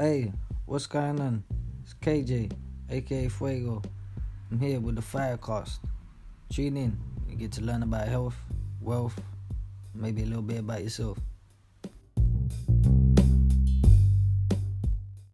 Hey, what's going on? It's KJ, aka Fuego. I'm here with the Firecast. Tune in. You get to learn about health, wealth, maybe a little bit about yourself.